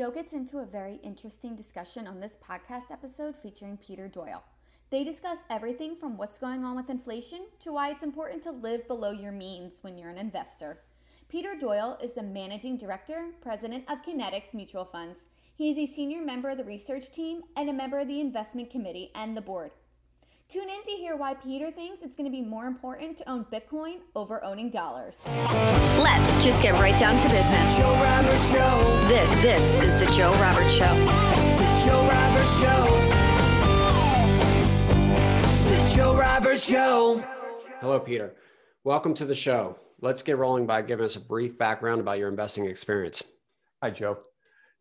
Joe gets into a very interesting discussion on this podcast episode featuring Peter Doyle. They discuss everything from what's going on with inflation to why it's important to live below your means when you're an investor. Peter Doyle is the managing director, president of Kinetics Mutual Funds. He is a senior member of the research team and a member of the investment committee and the board. Tune in to hear why Peter thinks it's going to be more important to own Bitcoin over owning dollars. Let's just get right down to business. Joe Robert Show. This this is the Joe Robert Show. The Joe Robert Show. The Joe Robert Show. Hello, Peter. Welcome to the show. Let's get rolling by giving us a brief background about your investing experience. Hi, Joe.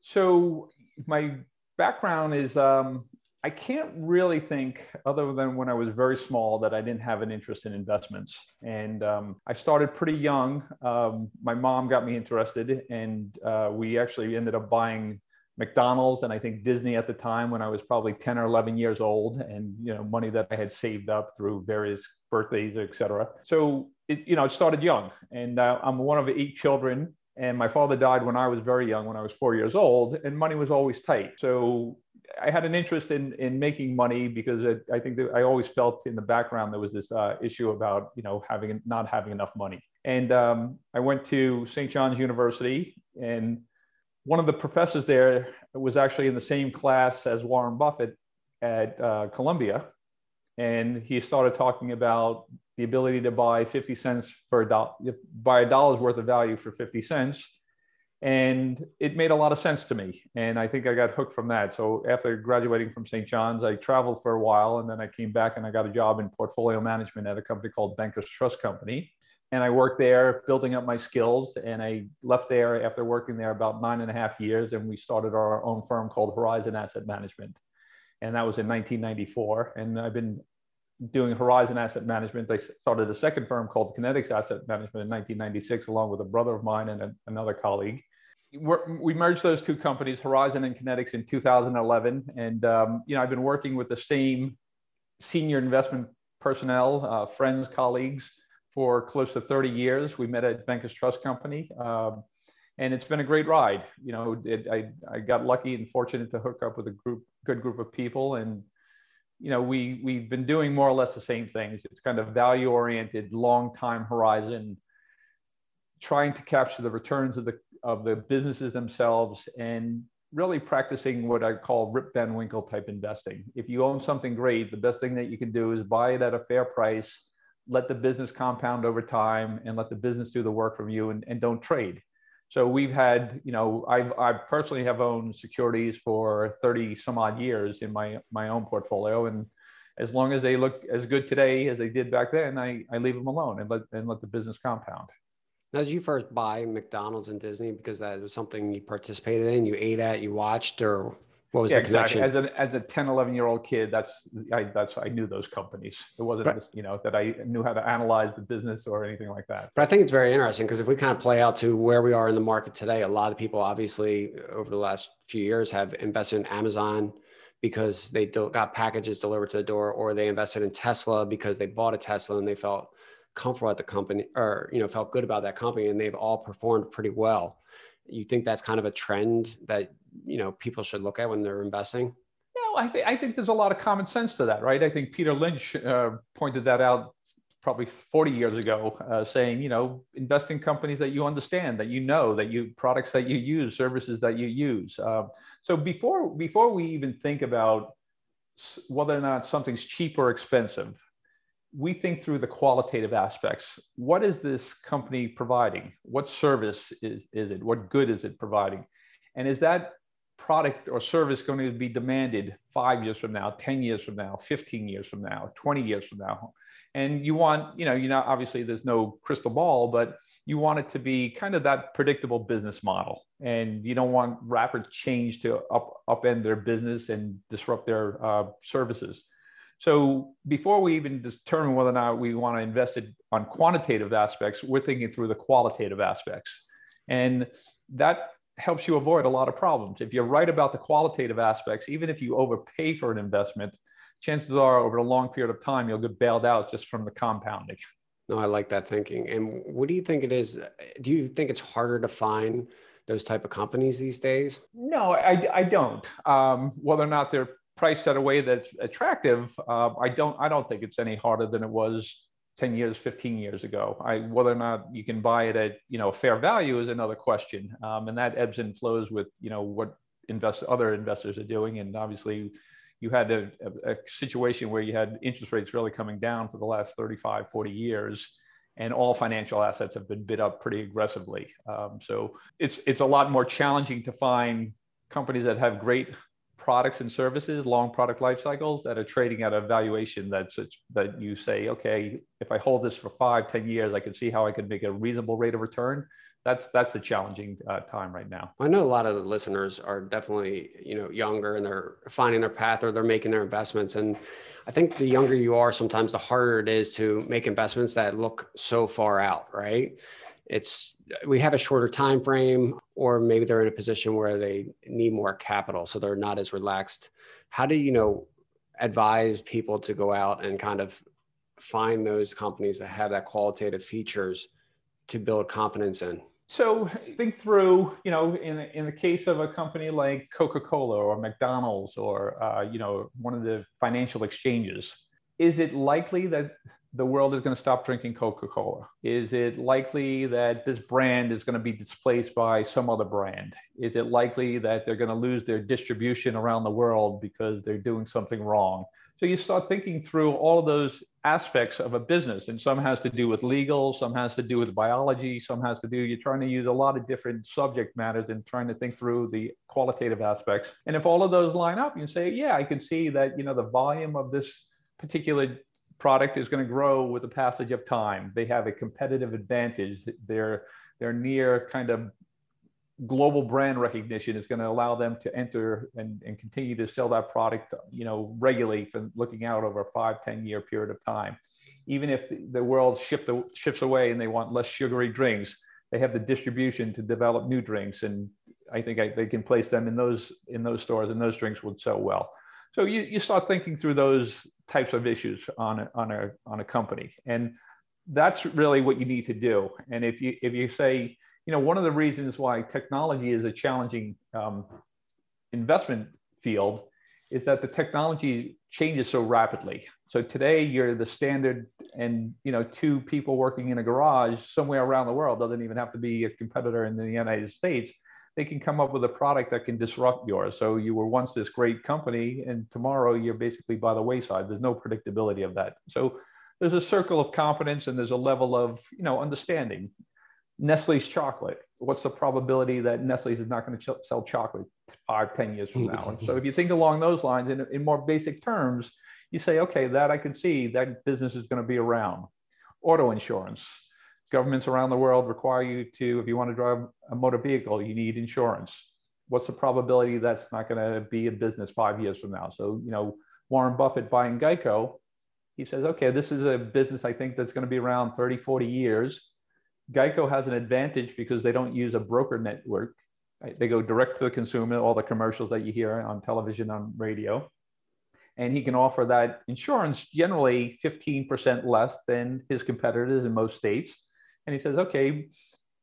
So my background is um, I can't really think, other than when I was very small, that I didn't have an interest in investments. And um, I started pretty young. Um, my mom got me interested, and uh, we actually ended up buying McDonald's and I think Disney at the time when I was probably 10 or 11 years old, and you know money that I had saved up through various birthdays, etc. So it, you know, it started young, and uh, I'm one of eight children. And my father died when I was very young, when I was four years old, and money was always tight. So I had an interest in in making money because it, I think that I always felt in the background there was this uh, issue about you know having not having enough money. And um, I went to St. John's University, and one of the professors there was actually in the same class as Warren Buffett at uh, Columbia, and he started talking about the ability to buy 50 cents for a dollar, buy a dollar's worth of value for 50 cents and it made a lot of sense to me and i think i got hooked from that. So after graduating from st john's i traveled for a while and then i came back and i got a job in portfolio management at a company called bankers trust company. And i worked there building up my skills and i left there after working there about nine and a half years and we started our own firm called horizon asset management. And that was in 1994 and i've been doing horizon asset management They started a second firm called kinetics asset management in 1996 along with a brother of mine and a, another colleague we're, we merged those two companies, Horizon and Kinetics, in 2011. And um, you know, I've been working with the same senior investment personnel, uh, friends, colleagues, for close to 30 years. We met at Bankers Trust Company, um, and it's been a great ride. You know, it, I I got lucky and fortunate to hook up with a group, good group of people, and you know, we we've been doing more or less the same things. It's kind of value oriented, long time horizon trying to capture the returns of the of the businesses themselves and really practicing what I call Rip Van Winkle type investing. If you own something great, the best thing that you can do is buy it at a fair price, let the business compound over time, and let the business do the work from you, and, and don't trade. So we've had, you know, I've, I personally have owned securities for 30 some odd years in my my own portfolio, and as long as they look as good today as they did back then, I, I leave them alone and let and let the business compound. Now, did you first buy McDonald's and Disney because that was something you participated in, you ate at, you watched, or what was yeah, the connection? Exactly. As a, as a 10, 11 year old kid, that's, I, that's, I knew those companies. It wasn't, right. you know, that I knew how to analyze the business or anything like that. But I think it's very interesting because if we kind of play out to where we are in the market today, a lot of people obviously over the last few years have invested in Amazon because they got packages delivered to the door, or they invested in Tesla because they bought a Tesla and they felt comfortable at the company or you know felt good about that company and they've all performed pretty well you think that's kind of a trend that you know people should look at when they're investing? No i think i think there's a lot of common sense to that right? I think peter lynch uh, pointed that out probably 40 years ago uh, saying you know invest in companies that you understand that you know that you products that you use services that you use. Uh, so before before we even think about whether or not something's cheap or expensive we think through the qualitative aspects. What is this company providing? What service is, is it? What good is it providing? And is that product or service going to be demanded five years from now, 10 years from now, 15 years from now, 20 years from now? And you want, you know, you know, obviously there's no crystal ball, but you want it to be kind of that predictable business model. And you don't want rapid change to up, upend their business and disrupt their uh, services. So before we even determine whether or not we want to invest it on quantitative aspects, we're thinking through the qualitative aspects. And that helps you avoid a lot of problems. If you're right about the qualitative aspects, even if you overpay for an investment, chances are over a long period of time, you'll get bailed out just from the compounding. No, I like that thinking. And what do you think it is? Do you think it's harder to find those type of companies these days? No, I, I don't. Um, whether or not they're priced at a way that's attractive, uh, I don't. I don't think it's any harder than it was 10 years, 15 years ago. I, whether or not you can buy it at you know fair value is another question, um, and that ebbs and flows with you know what invest other investors are doing, and obviously you had a, a, a, situation where you had interest rates really coming down for the last 35, 40 years, and all financial assets have been bid up pretty aggressively. Um, so it's it's a lot more challenging to find companies that have great products and services, long product life cycles that are trading at a valuation that's that you say, okay, if I hold this for five, ten years, I can see how I could make a reasonable rate of return that's that's a challenging uh, time right now. I know a lot of the listeners are definitely you know younger and they're finding their path or they're making their investments. And I think the younger you are, sometimes the harder it is to make investments that look so far out. Right? It's we have a shorter time frame, or maybe they're in a position where they need more capital, so they're not as relaxed. How do you know advise people to go out and kind of find those companies that have that qualitative features to build confidence in? So think through, you know, in, in the case of a company like Coca-Cola or McDonald's or, uh, you know, one of the financial exchanges, is it likely that the world is going to stop drinking Coca-Cola? Is it likely that this brand is going to be displaced by some other brand? Is it likely that they're going to lose their distribution around the world because they're doing something wrong? So you start thinking through all of those aspects of a business, and some has to do with legal, some has to do with biology, some has to do. You're trying to use a lot of different subject matters and trying to think through the qualitative aspects. And if all of those line up, you say, yeah, I can see that you know the volume of this particular product is going to grow with the passage of time. They have a competitive advantage. They're they're near kind of global brand recognition is going to allow them to enter and, and continue to sell that product, you know, regularly for looking out over a five, 10 year period of time. Even if the world shift, shifts away and they want less sugary drinks, they have the distribution to develop new drinks. And I think I, they can place them in those, in those stores and those drinks would sell well. So you, you start thinking through those types of issues on a, on a, on a company. And that's really what you need to do. And if you, if you say, you know, one of the reasons why technology is a challenging um, investment field is that the technology changes so rapidly. So today you're the standard and you know two people working in a garage somewhere around the world doesn't even have to be a competitor in the United States. They can come up with a product that can disrupt yours. So you were once this great company and tomorrow you're basically by the wayside. There's no predictability of that. So there's a circle of confidence and there's a level of you know understanding Nestle's chocolate. What's the probability that Nestle's is not going to ch- sell chocolate five, ten years from now? so if you think along those lines in, in more basic terms, you say, okay, that I can see that business is going to be around. Auto insurance. Governments around the world require you to, if you want to drive a motor vehicle, you need insurance. What's the probability that's not going to be a business five years from now? So, you know, Warren Buffett buying Geico, he says, okay, this is a business I think that's going to be around 30, 40 years Geico has an advantage because they don't use a broker network. Right? They go direct to the consumer, all the commercials that you hear on television, on radio. And he can offer that insurance generally 15% less than his competitors in most states. And he says, okay,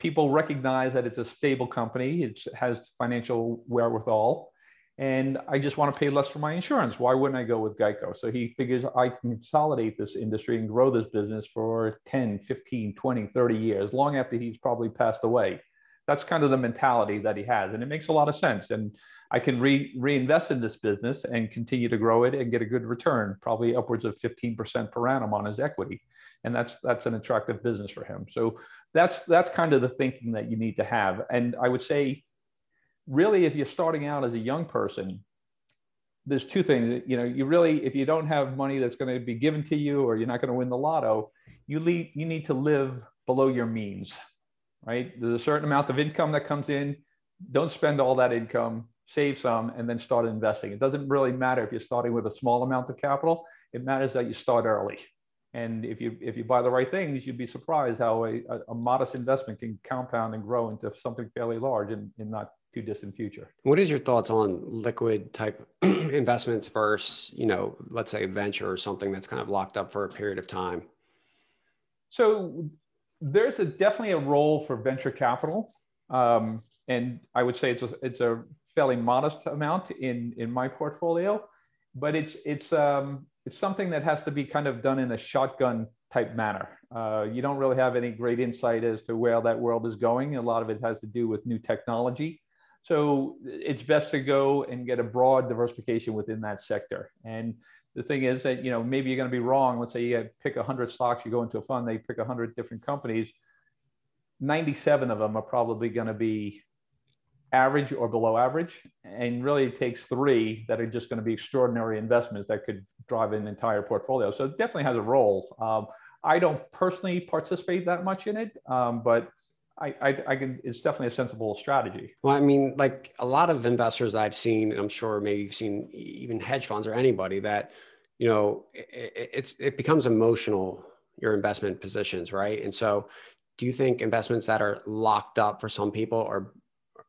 people recognize that it's a stable company, it has financial wherewithal and I just want to pay less for my insurance. Why wouldn't I go with Geico? So he figures I can consolidate this industry and grow this business for 10, 15, 20, 30 years, long after he's probably passed away. That's kind of the mentality that he has. And it makes a lot of sense. And I can re- reinvest in this business and continue to grow it and get a good return, probably upwards of 15% per annum on his equity. And that's that's an attractive business for him. So that's that's kind of the thinking that you need to have. And I would say really, if you're starting out as a young person, there's two things. You know, you really, if you don't have money that's going to be given to you, or you're not going to win the lotto, you lead, you need to live below your means, right? There's a certain amount of income that comes in. Don't spend all that income. Save some and then start investing. It doesn't really matter if you're starting with a small amount of capital. It matters that you start early. And if you if you buy the right things, you'd be surprised how a, a, modest investment can compound and grow into something fairly large in, in not too distant future. What is your thoughts on liquid type investments versus, you know, let's say venture or something that's kind of locked up for a period of time? So there's a definitely a role for venture capital. Um, and I would say it's a, it's a fairly modest amount in, in my portfolio, but it's, it's, um, it's something that has to be kind of done in a shotgun type manner. Uh, you don't really have any great insight as to where that world is going. A lot of it has to do with new technology. So it's best to go and get a broad diversification within that sector. And the thing is that, you know, maybe you're going to be wrong. Let's say you pick 100 stocks, you go into a fund, they pick 100 different companies. 97 of them are probably going to be average or below average. And really, it takes three that are just going to be extraordinary investments that could drive an entire portfolio. So it definitely has a role. Um, I don't personally participate that much in it, um, but I, I, I, can, it's definitely a sensible strategy. Well, I mean, like a lot of investors I've seen, I'm sure maybe you've seen even hedge funds or anybody that, you know, it, it's, it becomes emotional, your investment positions, right? And so do you think investments that are locked up for some people are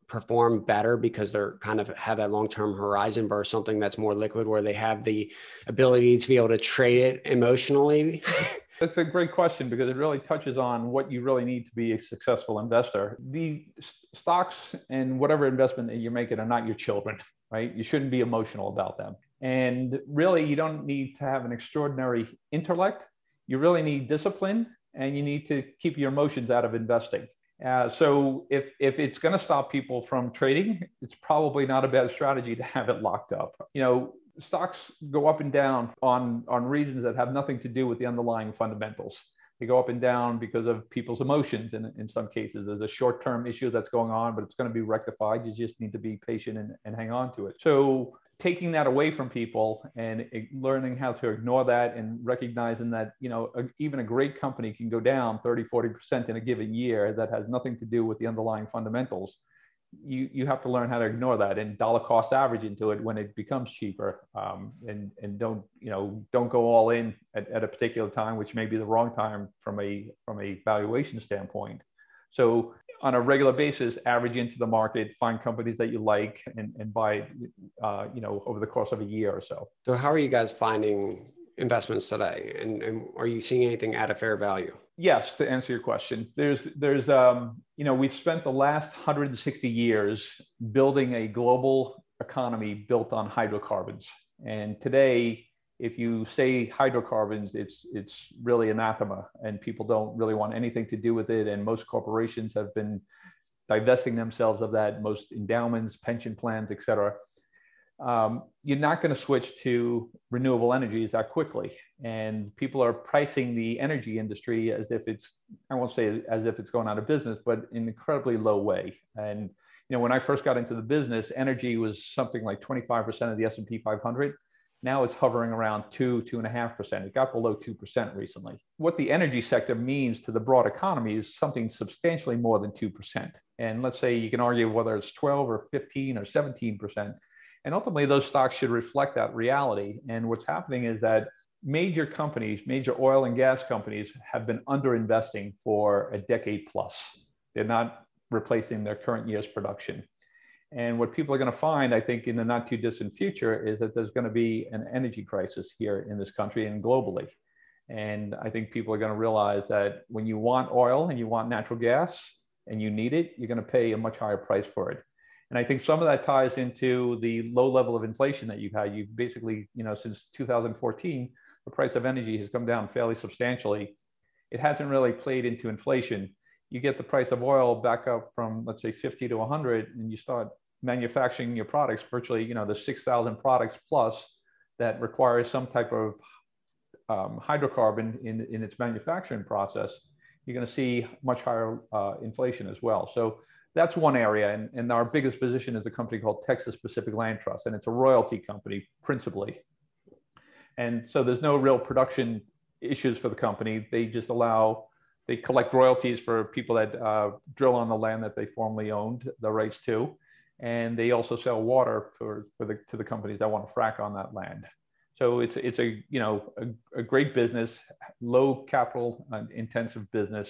perform better because they're kind of have that long-term horizon versus something that's more liquid where they have the ability to be able to trade it emotionally That's a great question because it really touches on what you really need to be a successful investor. The stocks and whatever investment that you're making are not your children, right? You shouldn't be emotional about them. And really, you don't need to have an extraordinary intellect. You really need discipline and you need to keep your emotions out of investing. Uh, so if if it's going to stop people from trading, it's probably not a bad strategy to have it locked up. You know, stocks go up and down on on reasons that have nothing to do with the underlying fundamentals. They go up and down because of people's emotions. And in some cases, there's a short term issue that's going on, but it's going to be rectified. You just need to be patient and, and hang on to it. So taking that away from people and learning how to ignore that and recognizing that you know a, even a great company can go down 30 40% in a given year that has nothing to do with the underlying fundamentals. You you have to learn how to ignore that and dollar cost average into it when it becomes cheaper um, and and don't you know don't go all in at, at a particular time which may be the wrong time from a from a valuation standpoint so on a regular basis, average into the market, find companies that you like, and, and buy, uh, you know, over the course of a year or so. So, how are you guys finding investments today, and, and are you seeing anything at a fair value? Yes, to answer your question, there's there's um, you know we've spent the last 160 years building a global economy built on hydrocarbons, and today if you say hydrocarbons, it's it's really anathema, and people don't really want anything to do with it. And most corporations have been divesting themselves of that. Most endowments, pension plans, etc. Um, you're not going to switch to renewable energies that quickly, and people are pricing the energy industry as if it's I won't say as if it's going out of business, but in an incredibly low way. And you know, when I first got into the business, energy was something like 25% of the S&P 500 now it's hovering around two, two and a half percent. It got below 2% recently. What the energy sector means to the broad economy is something substantially more than 2%. And let's say you can argue whether it's 12 or 15 or 17%. And ultimately, those stocks should reflect that reality. And what's happening is that major companies, major oil and gas companies, have been underinvesting for a decade plus. They're not replacing their current year's production. And what people are going to find, I think, in the not too distant future is that there's going to be an energy crisis here in this country and globally. And I think people are going to realize that when you want oil and you want natural gas and you need it, you're going to pay a much higher price for it. And I think some of that ties into the low level of inflation that you've had. You've basically, you know, since 2014, the price of energy has come down fairly substantially. It hasn't really played into inflation you get the price of oil back up from let's say 50 to 100 and you start manufacturing your products virtually you know the 6000 products plus that requires some type of um, hydrocarbon in, in its manufacturing process you're going to see much higher uh, inflation as well. So that's one area and, and our biggest position is a company called texas pacific land trust and it's a royalty company principally. And so there's no real production issues for the company. They just allow they collect royalties for people that uh, drill on the land that they formerly owned the rights to, and they also sell water for, for the, to the companies that want to frack on that land. So it's it's a you know a, a great business, low capital intensive business,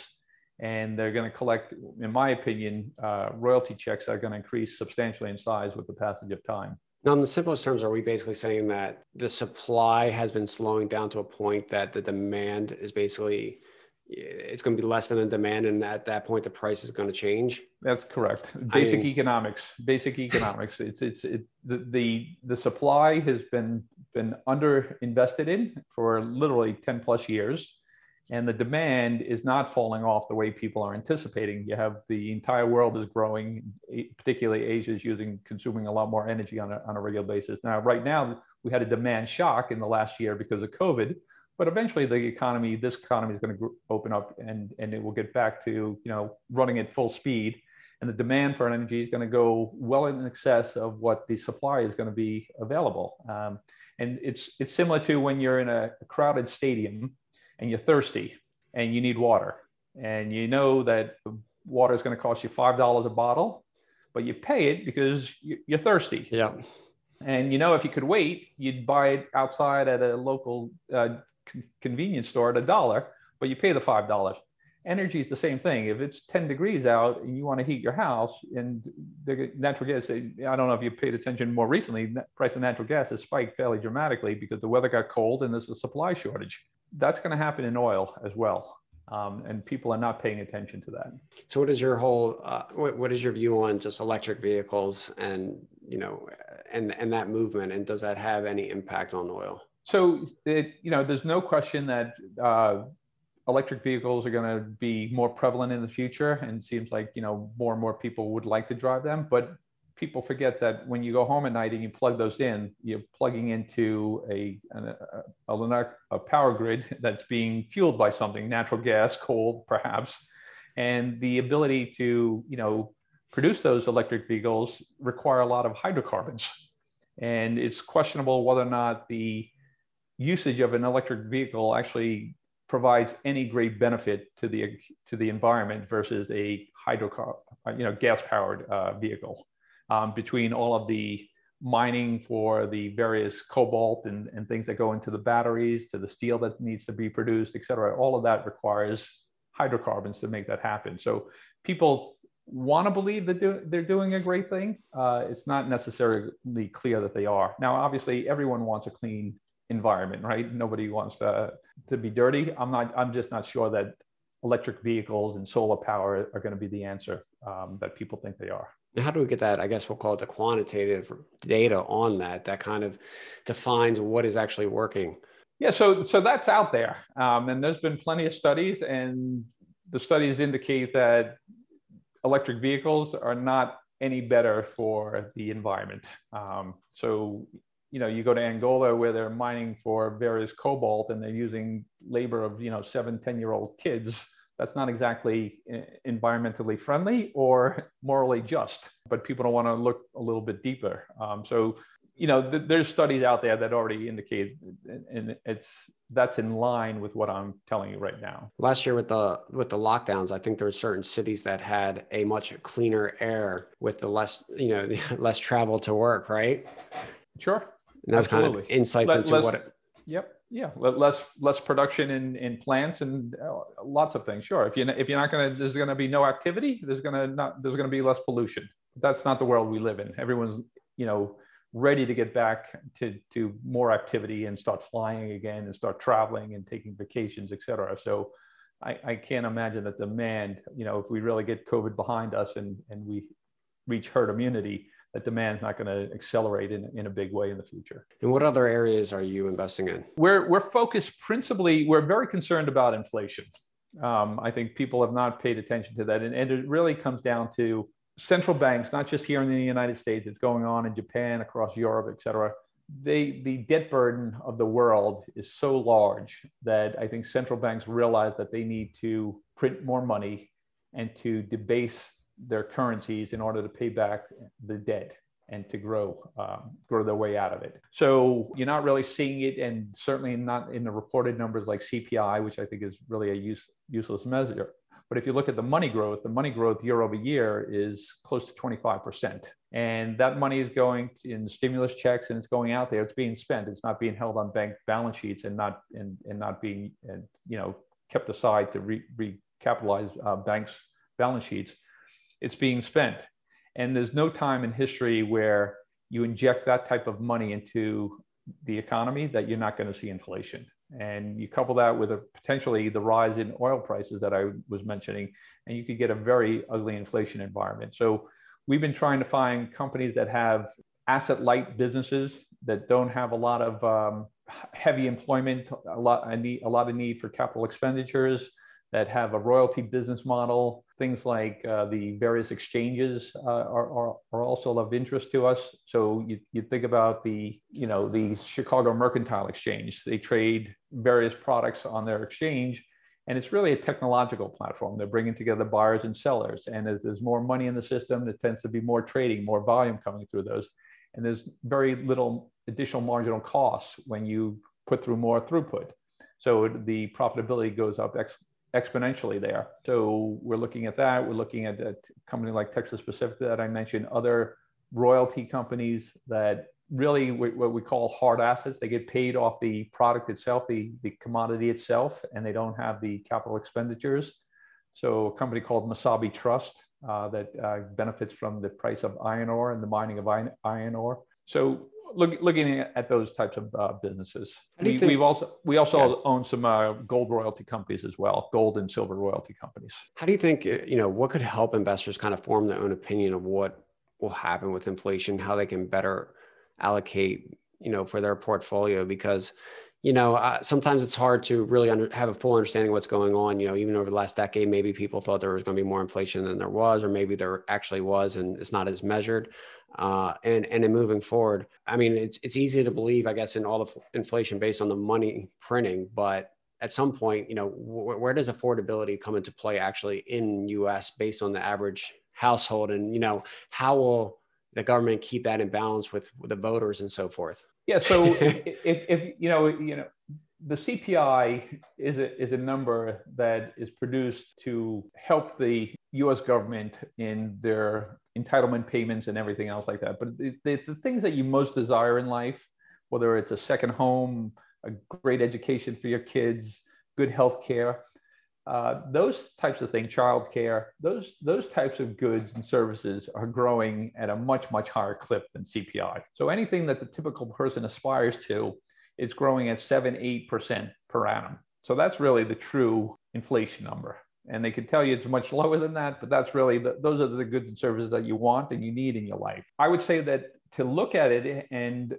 and they're going to collect, in my opinion, uh, royalty checks are going to increase substantially in size with the passage of time. Now, in the simplest terms, are we basically saying that the supply has been slowing down to a point that the demand is basically it's going to be less than the demand, and at that point, the price is going to change. That's correct. Basic I mean, economics. Basic economics. It's it's it, the, the the supply has been been under invested in for literally ten plus years, and the demand is not falling off the way people are anticipating. You have the entire world is growing, particularly Asia is using consuming a lot more energy on a on a regular basis. Now, right now, we had a demand shock in the last year because of COVID but eventually the economy this economy is going to open up and and it will get back to you know running at full speed. And the demand for energy is going to go well in excess of what the supply is going to be available. Um, and it's it's similar to when you're in a crowded stadium and you're thirsty and you need water. And you know that water is going to cost you five dollars a bottle but you pay it because you're thirsty. Yeah. And you know if you could wait you'd buy it outside at a local uh, convenience store at a dollar, but you pay the five dollars. Energy is the same thing. If it's 10 degrees out and you want to heat your house, and the natural gas, I don't know if you paid attention more recently, price of natural gas has spiked fairly dramatically because the weather got cold and there's a supply shortage. That's going to happen in oil as well. Um, and people are not paying attention to that. So, what is your whole? Uh, what, what is your view on just electric vehicles and you know, and and that movement? And does that have any impact on oil? So it, you know, there's no question that uh, electric vehicles are going to be more prevalent in the future, and it seems like you know more and more people would like to drive them. But people forget that when you go home at night and you plug those in, you're plugging into a, a, a, a power grid that's being fueled by something, natural gas, coal, perhaps, and the ability to you know produce those electric vehicles require a lot of hydrocarbons, and it's questionable whether or not the usage of an electric vehicle actually provides any great benefit to the to the environment versus a hydrocar, uh, you know, gas powered uh, vehicle. Um, between all of the mining for the various cobalt and, and things that go into the batteries, to the steel that needs to be produced, et cetera, all of that requires hydrocarbons to make that happen. So people want to believe that do, they're doing a great thing. Uh, it's not necessarily clear that they are. Now, obviously, everyone wants a clean environment, right? Nobody wants to, to be dirty. I'm not, I'm just not sure that electric vehicles and solar power are going to be the answer um, that people think they are. How do we get that? I guess we'll call it the quantitative data on that, that kind of defines what is actually working. Yeah, so so that's out there, um, and there's been plenty of studies, and the studies indicate that electric vehicles are not any better for the environment. Um, so you know, you go to Angola where they're mining for various cobalt and they're using labor of, you know, seven, 10 year old kids. That's not exactly eh, environmentally friendly or morally just, but people don't want to look a little bit deeper. Um, so, you know, th- there's studies out there that already indicate, and it's that's in line with what I'm telling you right now. Last year with the with the lockdowns, I think there were certain cities that had a much cleaner air with the less, you know, less travel to work, right? Sure. And that's kind of insights Let, into what it. Yep. Yeah. Less less production in in plants and uh, lots of things. Sure. If you if you're not going to there's going to be no activity. There's going to not there's to be less pollution. That's not the world we live in. Everyone's you know ready to get back to to more activity and start flying again and start traveling and taking vacations, et cetera. So. I, I can't imagine that demand, you know, if we really get COVID behind us and, and we reach herd immunity, that demand is not going to accelerate in, in a big way in the future. And what other areas are you investing in? We're, we're focused principally, we're very concerned about inflation. Um, I think people have not paid attention to that. And, and it really comes down to central banks, not just here in the United States, it's going on in Japan, across Europe, et cetera. They, the debt burden of the world is so large that I think central banks realize that they need to print more money and to debase their currencies in order to pay back the debt and to grow um, grow their way out of it. So you're not really seeing it, and certainly not in the reported numbers like CPI, which I think is really a use, useless measure. But if you look at the money growth, the money growth year over year is close to 25%. And that money is going in stimulus checks and it's going out there. It's being spent. It's not being held on bank balance sheets and not and, and not being and, you know kept aside to re, recapitalize uh, banks' balance sheets it's being spent. And there's no time in history where you inject that type of money into the economy that you're not going to see inflation. And you couple that with a potentially the rise in oil prices that I was mentioning, and you could get a very ugly inflation environment. So we've been trying to find companies that have asset light businesses that don't have a lot of um, heavy employment, a lot, a, need, a lot of need for capital expenditures, that have a royalty business model. Things like uh, the various exchanges uh, are, are, are, also of interest to us. So you, you think about the, you know, the Chicago Mercantile Exchange. They trade various products on their exchange, and it's really a technological platform. They're bringing together buyers and sellers. And as there's more money in the system, there tends to be more trading, more volume coming through those. And there's very little additional marginal costs when you put through more throughput. So the profitability goes up ex- exponentially there. So we're looking at that. We're looking at a company like Texas Pacific that I mentioned, other royalty companies that really what we call hard assets. They get paid off the product itself, the, the commodity itself, and they don't have the capital expenditures. So a company called Mesabi Trust uh, that uh, benefits from the price of iron ore and the mining of iron, iron ore. So look, looking at those types of uh, businesses. We, have also we also yeah. own some uh, gold royalty companies as well, gold and silver royalty companies. How do you think uh, you know what could help investors kind of form their own opinion of what will happen with inflation, how they can better allocate you know for their portfolio because you know, uh, sometimes it's hard to really under, have a full understanding of what's going on. You know, even over the last decade, maybe people thought there was going to be more inflation than there was, or maybe there actually was, and it's not as measured. Uh, and and in moving forward, I mean, it's it's easy to believe, I guess, in all the inflation based on the money printing, but at some point, you know, wh- where does affordability come into play actually in U.S. based on the average household, and you know, how will the government keep that in balance with, with the voters and so forth? Yeah. So if, if, you know, you know, the CPI is a, is a number that is produced to help the US government in their entitlement payments and everything else like that. But the, the, the things that you most desire in life, whether it's a second home, a great education for your kids, good health care, uh, those types of things, childcare, those those types of goods and services are growing at a much much higher clip than CPI. So anything that the typical person aspires to is growing at seven eight percent per annum. So that's really the true inflation number. And they can tell you it's much lower than that, but that's really the, those are the goods and services that you want and you need in your life. I would say that to look at it and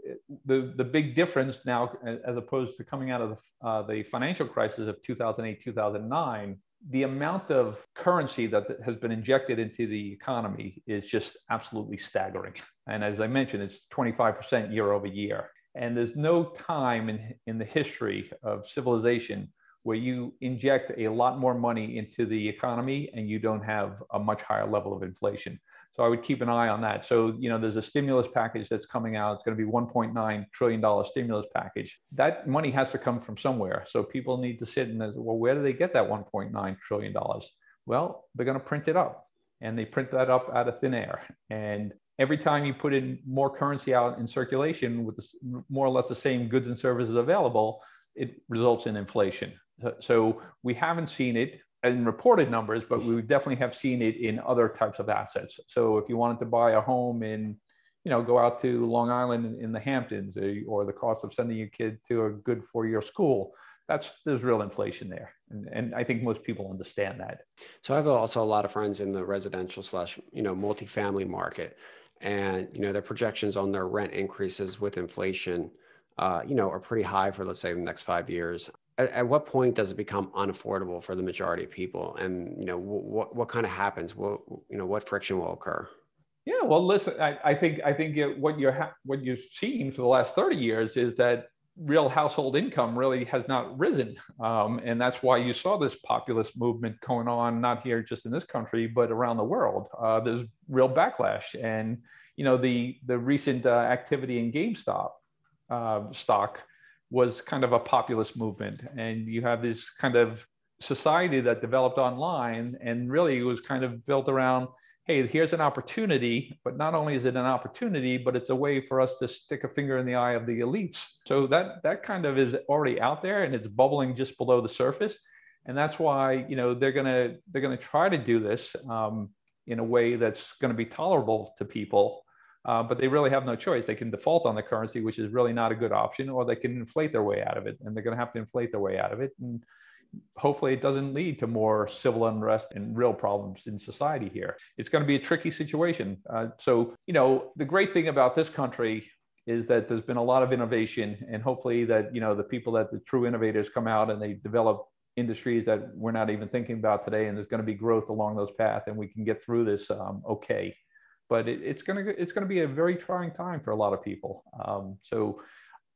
the, the big difference now, as opposed to coming out of the, uh, the financial crisis of 2008, 2009, the amount of currency that has been injected into the economy is just absolutely staggering. And as I mentioned, it's 25% year over year. And there's no time in, in the history of civilization where you inject a lot more money into the economy and you don't have a much higher level of inflation. So I would keep an eye on that. So, you know, there's a stimulus package that's coming out. It's going to be $1.9 trillion stimulus package. That money has to come from somewhere. So people need to sit and, say, well, where do they get that $1.9 trillion? Well, they're going to print it up and they print that up out of thin air. And every time you put in more currency out in circulation with more or less the same goods and services available, it results in inflation. So we haven't seen it in reported numbers, but we definitely have seen it in other types of assets. So if you wanted to buy a home in, you know, go out to Long Island in, the Hamptons, eh, or the cost of sending your kid to a good four-year school, that's there's real inflation there, and, and I think most people understand that. So I have also a lot of friends in the residential slash you know multifamily market, and you know their projections on their rent increases with inflation. Uh, you know, are pretty high for let's say the next five years at, at, what point does it become unaffordable for the majority of people? And you know what what kind of happens? What you know what friction will occur? Yeah well listen i, I think i think it, what you're ha- what you've seen for the last 30 years is that real household income really has not risen. Um, and that's why you saw this populist movement going on not here just in this country but around the world. Uh, there's real backlash. And you know the the recent uh, activity in gamestop uh, stock was kind of a populist movement. And you have this kind of society that developed online and really was kind of built around hey, here's an opportunity, but not only is it an opportunity, but it's a way for us to stick a finger in the eye of the elites. So that that kind of is already out there and it's bubbling just below the surface. And that's why you know they're gonna they're gonna try to do this um, in a way that's to be tolerable to people uh, but they really have no choice. They can default on the currency, which is really not a good option, or they can inflate their way out of it, and they're going to have to inflate their way out of it. And hopefully, it doesn't lead to more civil unrest and real problems in society here. It's going to be a tricky situation. Uh, so, you know, the great thing about this country is that there's been a lot of innovation, and hopefully, that you know, the people that the true innovators come out and they develop industries that we're not even thinking about today, and there's going to be growth along those paths, and we can get through this um, okay but it, it's going to it's going to be a very trying time for a lot of people. Um, so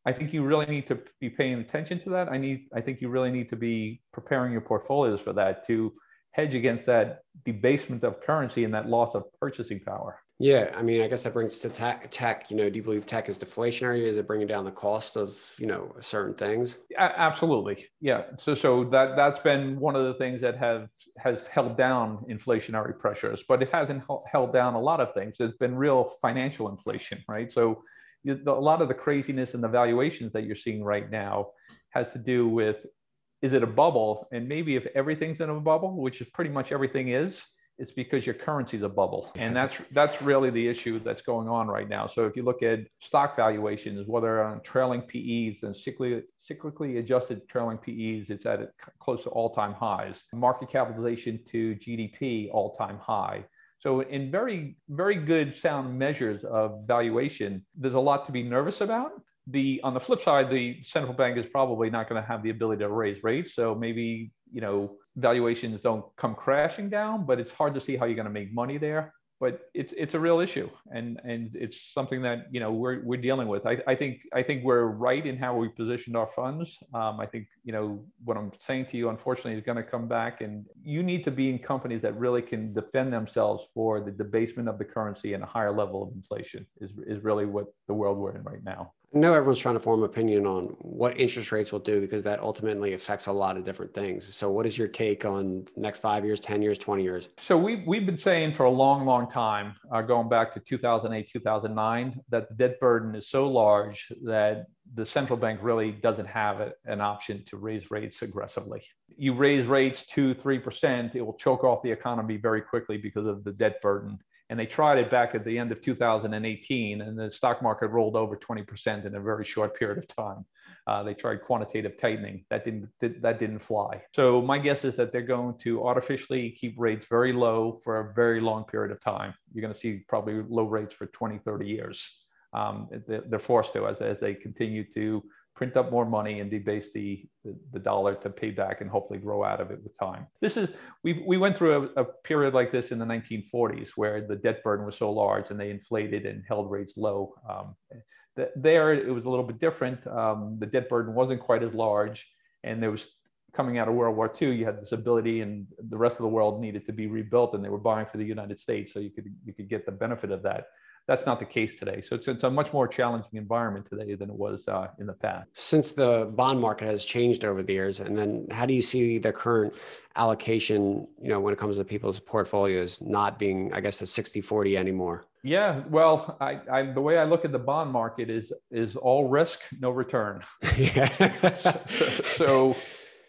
I think you really need to be paying attention to that. I need I think you really need to be preparing your portfolios for that to hedge against that debasement of currency and that loss of purchasing power. Yeah, I mean, I guess that brings to tech. tech you know, do you believe tech is deflationary? Is it bringing down the cost of you know certain things? Absolutely, yeah. So, so that that's been one of the things that have has held down inflationary pressures, but it hasn't held down a lot of things. There's been real financial inflation, right? So, a lot of the craziness and the valuations that you're seeing right now has to do with is it a bubble? And maybe if everything's in a bubble, which is pretty much everything is, it's because your currency is a bubble. And that's that's really the issue that's going on right now. So if you look at stock valuations whether on trailing pe's and cyclically, cyclically adjusted trailing pe's it's at a, close to all-time highs. Market capitalization to gdp all-time high. So in very very good sound measures of valuation there's a lot to be nervous about. The on the flip side the central bank is probably not going to have the ability to raise rates. So maybe you know valuations don't come crashing down, but it's hard to see how you're going to make money there. But it's it's a real issue, and and it's something that you know we're we're dealing with. I, I think I think we're right in how we positioned our funds. Um, I think you know what I'm saying to you, unfortunately, is going to come back, and you need to be in companies that really can defend themselves for the debasement of the currency and a higher level of inflation. Is is really what the world we're in right now. I know everyone's trying to form opinion on what interest rates will do because that ultimately affects a lot of different things. So, what is your take on next five years, 10 years, 20 years? So, we've, we've been saying for a long, long time, uh, going back to 2008, 2009, that the debt burden is so large that the central bank really doesn't have a, an option to raise rates aggressively. You raise rates two, 3%, it will choke off the economy very quickly because of the debt burden and they tried it back at the end of 2018 and the stock market rolled over 20% in a very short period of time. Uh, they tried quantitative tightening. That didn't that didn't fly. So my guess is that they're going to artificially keep rates very low for a very long period of time. You're going to see probably low rates for 20 30 years. Um, they're forced to as, as they continue to print up more money and debase the, the, the, dollar to pay back and hopefully grow out of it with time. This is, we, we went through a, a, period like this in the 1940s where the debt burden was so large and they inflated and held rates low. Um, the, there, it was a little bit different. Um, the debt burden wasn't quite as large and there was coming out of World War II, you had this ability and the rest of the world needed to be rebuilt and they were buying for the United States. So you could, you could get the benefit of that that's not the case today. So it's, it's a much more challenging environment today than it was uh, in the past. Since the bond market has changed over the years, and then how do you see the current allocation, you know, when it comes to people's portfolios not being, I guess, a 60 40 anymore? Yeah, well, I, I, the way I look at the bond market is is all risk, no return. yeah. so, so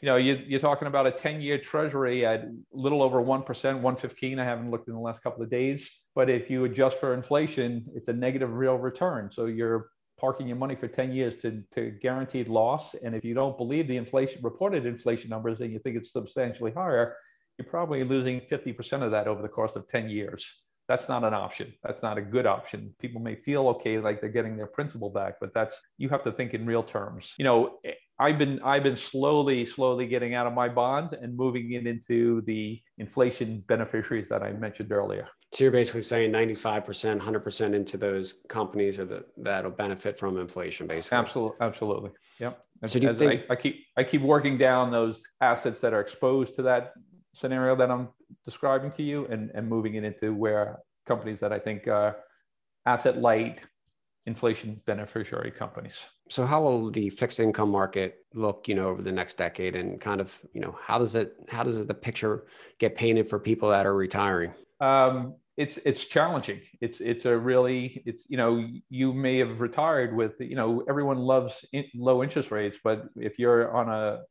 you know, you, are talking about a 10 year treasury at a little over 1%, 115. I haven't looked in the last couple of days. But if you adjust for inflation, it's a negative real return. So you're parking your money for 10 years to, to guaranteed loss. And if you don't believe the inflation reported inflation numbers and you think it's substantially higher, you're probably losing 50% of that over the course of 10 years. That's not an option. That's not a good option. People may feel okay, like they're getting their principal back, but that's you have to think in real terms. You know, eh, I've been I've been slowly slowly getting out of my bonds and moving it into the inflation beneficiaries that I mentioned earlier. So you're basically saying 95%, 100% into those companies or that that'll benefit from inflation, basically. Absolutely, absolutely. Yep. So do you think I, I keep I keep working down those assets that are exposed to that scenario that I'm describing to you, and and moving it into where companies that I think are asset light inflation beneficiary companies. So how will the fixed income market look, you know, over the next decade and kind of, you know, how does it how does the picture get painted for people that are retiring? Um, it's it's challenging. It's it's a really it's you know you may have retired with you know everyone loves in, low interest rates, but if you're on a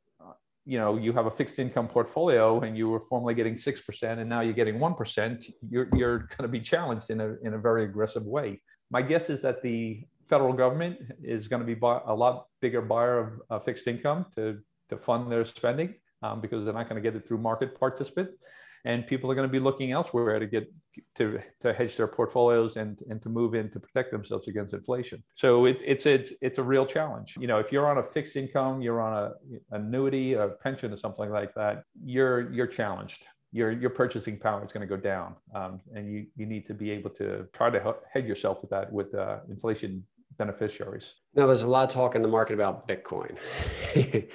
you know you have a fixed income portfolio and you were formerly getting six percent and now you're getting one percent, you're you're going to be challenged in a in a very aggressive way. My guess is that the federal government is going to be a lot bigger buyer of uh, fixed income to, to fund their spending um, because they're not going to get it through market participants and people are going to be looking elsewhere to get to, to hedge their portfolios and, and to move in to protect themselves against inflation. So it, it's, it's, it's a real challenge. You know, if you're on a fixed income, you're on a annuity, a pension or something like that, you're, you're challenged. Your, your purchasing power is going to go down. Um, and you, you need to be able to try to hedge yourself with that with uh, inflation beneficiaries. Now, there's a lot of talk in the market about Bitcoin.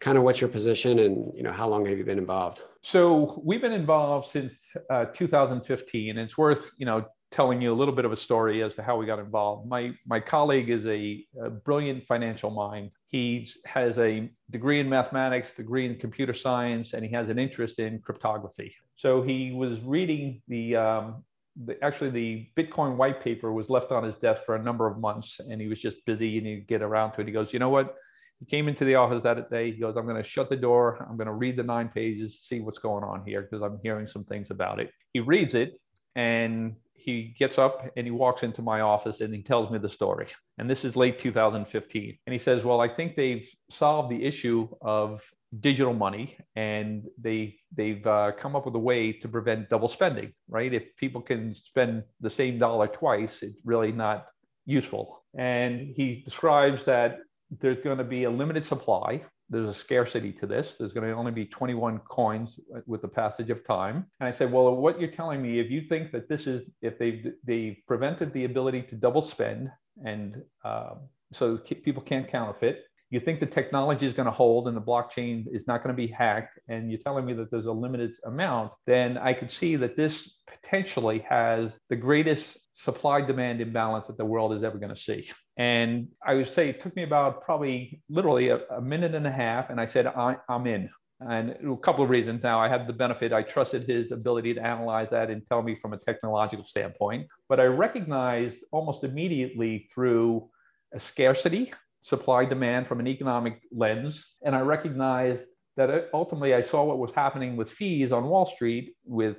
kind of what's your position and you know how long have you been involved? So we've been involved since uh, 2015. It's worth you know telling you a little bit of a story as to how we got involved. My my colleague is a, a brilliant financial mind. He has a degree in mathematics, degree in computer science, and he has an interest in cryptography. So he was reading the um, the, actually the Bitcoin white paper was left on his desk for a number of months, and he was just busy and he'd get around to it. He goes, you know what? He came into the office that day. He goes, I'm going to shut the door. I'm going to read the nine pages, see what's going on here because I'm hearing some things about it. He reads it and he gets up and he walks into my office and he tells me the story. And this is late 2015. And he says, Well, I think they've solved the issue of digital money and they they've uh, come up with a way to prevent double spending right? If people can spend the same dollar twice it's really not useful. And he describes that there's going to be a limited supply. There's a scarcity to this. There's going to only be 21 coins with the passage of time. And i said well what you're telling me if you think that this is if they've they've prevented the ability to double spend and uh, so people can't counterfeit you think the technology is going to hold and the blockchain is not going to be hacked, and you're telling me that there's a limited amount, then I could see that this potentially has the greatest supply demand imbalance that the world is ever going to see. And I would say it took me about probably literally a, a minute and a half, and I said, I, I'm in. And a couple of reasons. Now, I had the benefit, I trusted his ability to analyze that and tell me from a technological standpoint. But I recognized almost immediately through a scarcity supply demand from an economic lens. And I recognized that ultimately I saw what was happening with fees on Wall Street with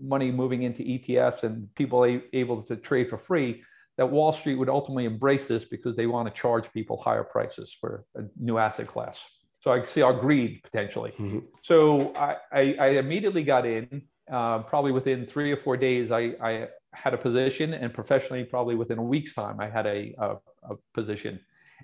money moving into ETFs and people able to trade for free, that Wall Street would ultimately embrace this because they want to charge people higher prices for a new asset class. So I see our greed potentially. Mm-hmm. So I, I, I, immediately got in. Uh, probably within three or four days, I, I, had a position, and professionally, probably within a week's time, I had a, a, a position.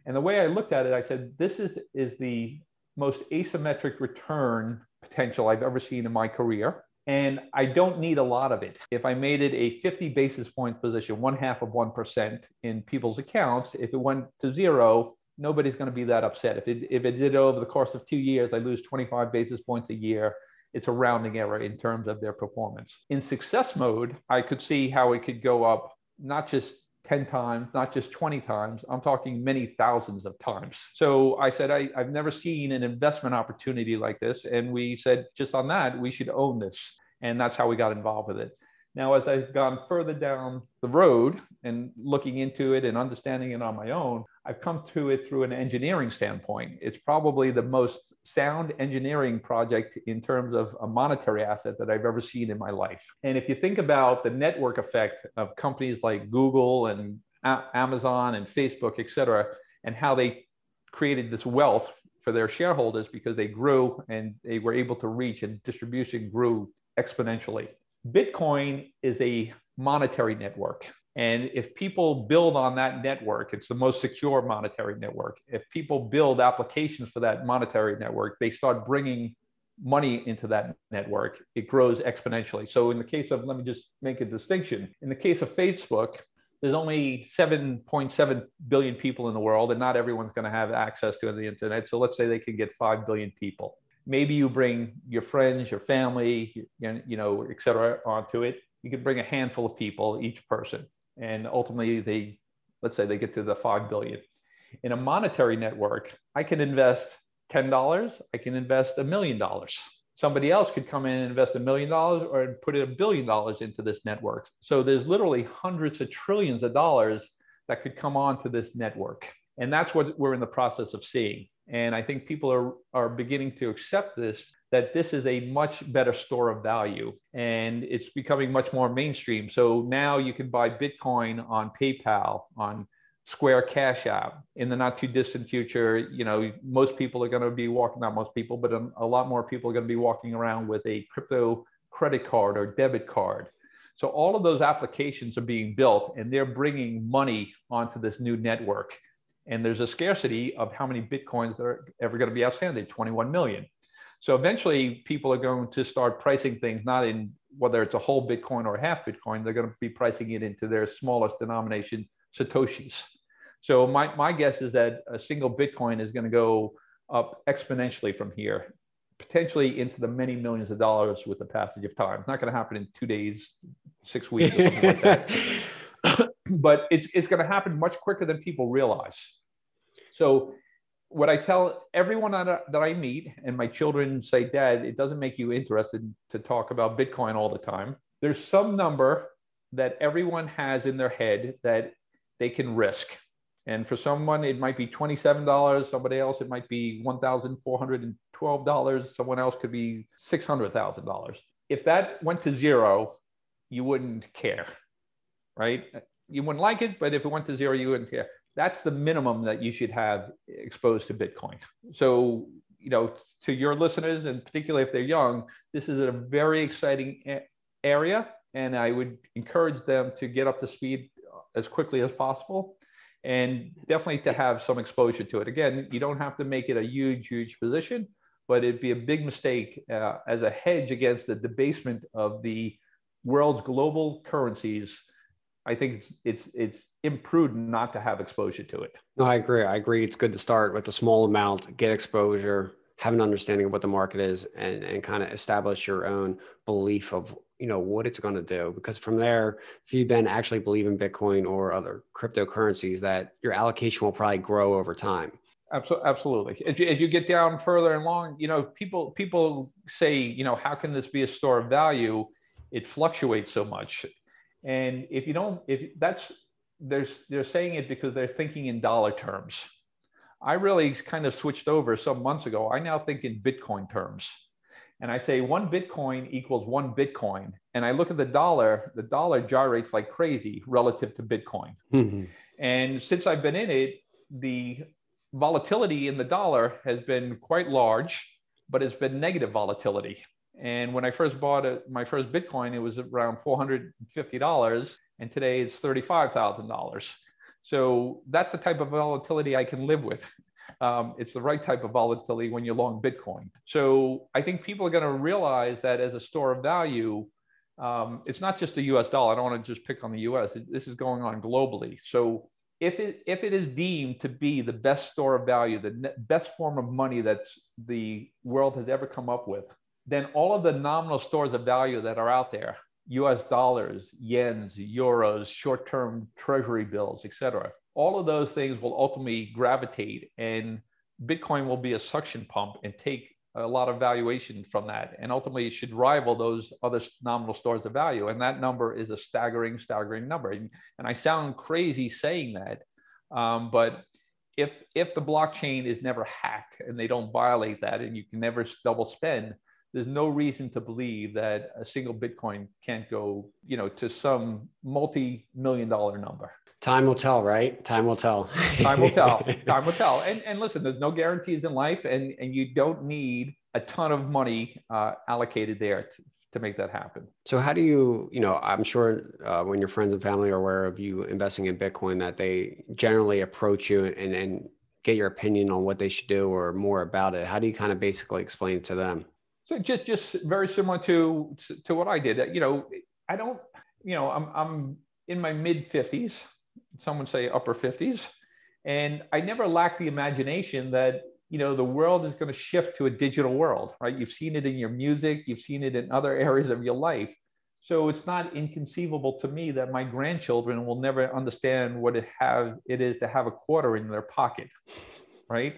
And the way I looked at it, I said, this is, is the most asymmetric return potential I've ever seen in my career. And I don't need a lot of it. If I made it a 50 basis point position, one half of 1% in people's accounts, if it went to zero, nobody's going to be that upset. If it, if it did over the course of two years, I lose 25 basis points a year. It's a rounding error in terms of their performance. In success mode, I could see how it could go up not just 10 times, not just 20 times. I'm talking many thousands of times. So I said, I, have never seen an investment opportunity like this. And we said, just on that, we should own this. And that's how we got involved with it. Now, as I've gone further down the road and looking into it and understanding it on my own, I've come to it through an engineering standpoint. It's probably the most sound engineering project in terms of a monetary asset that I've ever seen in my life. And if you think about the network effect of companies like Google and a- Amazon and Facebook, et cetera, and how they created this wealth for their shareholders because they grew and they were able to reach and distribution grew exponentially. Bitcoin is a monetary network. And if people build on that network, it's the most secure monetary network. If people build applications for that monetary network, they start bringing money into that network, it grows exponentially. So, in the case of, let me just make a distinction. In the case of Facebook, there's only 7.7 billion people in the world, and not everyone's going to have access to the internet. So, let's say they can get 5 billion people maybe you bring your friends, your family, you know, et cetera, onto it. You could bring a handful of people, each person, and ultimately they, let's say they get to the 5 billion. In a monetary network, I can invest $10, I can invest a million dollars. Somebody else could come in and invest a million dollars or put a billion dollars into this network. So there's literally hundreds of trillions of dollars that could come onto this network. And that's what we're in the process of seeing. And I think people are, are beginning to accept this that this is a much better store of value and it's becoming much more mainstream. So now you can buy Bitcoin on PayPal, on Square Cash App. In the not too distant future, you know, most people are going to be walking, not most people, but a, lot more people are going to be walking around with a crypto credit card or debit card. So all of those applications are being built and they're bringing money onto this new network. And there's a scarcity of how many Bitcoins that are ever going to be outstanding 21 million. So eventually, people are going to start pricing things not in whether it's a whole Bitcoin or half Bitcoin, they're going to be pricing it into their smallest denomination, Satoshis. So my, my guess is that a single Bitcoin is going to go up exponentially from here, potentially into the many millions of dollars with the passage of time. It's not going to happen in two days, six weeks, or something like that. but it's, it's going to happen much quicker than people realize. So what I tell everyone that, I meet, and my children say, Dad, it doesn't make you interested to talk about Bitcoin all the time. There's some number that everyone has in their head that they can risk. And for someone, it might be $27. Somebody else, it might be $1,412. Someone else could be $600,000. If that went to zero, you wouldn't care, right? You wouldn't like it, but if it went to zero, you wouldn't care that's the minimum that you should have exposed to Bitcoin. So, you know, to your listeners, and particularly if they're young, this is a very exciting area. And I would encourage them to get up to speed as quickly as possible and definitely to have some exposure to it. Again, you don't have to make it a huge, huge position, but it'd be a big mistake uh, as a hedge against the debasement of the world's global currencies I think it's, it's it's imprudent not to have exposure to it. No, I agree. I agree. It's good to start with a small amount, get exposure, have an understanding of what the market is, and and kind of establish your own belief of you know what it's going to do. Because from there, if you then actually believe in Bitcoin or other cryptocurrencies, that your allocation will probably grow over time. Absolutely. As you, as you get down further and long, you know, people people say, you know, how can this be a store of value? It fluctuates so much and if you don't, if that's, there's, they're saying it because they're thinking in dollar terms. I really kind of switched over some months ago. I now think in Bitcoin terms. And I say one Bitcoin equals one Bitcoin. And I look at the dollar, the dollar gyrates like crazy relative to Bitcoin. Mm-hmm. And since I've been in it, the volatility in the dollar has been quite large, but it's been negative volatility. And when I first bought it, my first Bitcoin, it was around $450. And today it's $35,000. So that's the type of volatility I can live with. Um, it's the right type of volatility when you're long Bitcoin. So I think people are going to realize that as a store of value, um, it's not just the US dollar. I don't want to just pick on the US. This is going on globally. So if it, if it is deemed to be the best store of value, the best form of money that the world has ever come up with, then all of the nominal stores of value that are out there, US dollars, yens, euros, short term treasury bills, et cetera, all of those things will ultimately gravitate and Bitcoin will be a suction pump and take a lot of valuation from that. And ultimately, it should rival those other nominal stores of value. And that number is a staggering, staggering number. And, and I sound crazy saying that, um, but if if the blockchain is never hacked and they don't violate that, and you can never double spend, there's no reason to believe that a single Bitcoin can't go, you know, to some multi-million dollar number. Time will tell, right? Time will tell. Time will tell. Time will tell. And, and listen, there's no guarantees in life, and, and you don't need a ton of money uh, allocated there to, to make that happen. So, how do you, you know, I'm sure uh, when your friends and family are aware of you investing in Bitcoin, that they generally approach you and, and get your opinion on what they should do or more about it. How do you kind of basically explain it to them? So just just very similar to to what I did. You know, I don't. You know, I'm I'm in my mid fifties. Some would say upper fifties, and I never lacked the imagination that you know the world is going to shift to a digital world. Right? You've seen it in your music. You've seen it in other areas of your life. So it's not inconceivable to me that my grandchildren will never understand what it have it is to have a quarter in their pocket, right?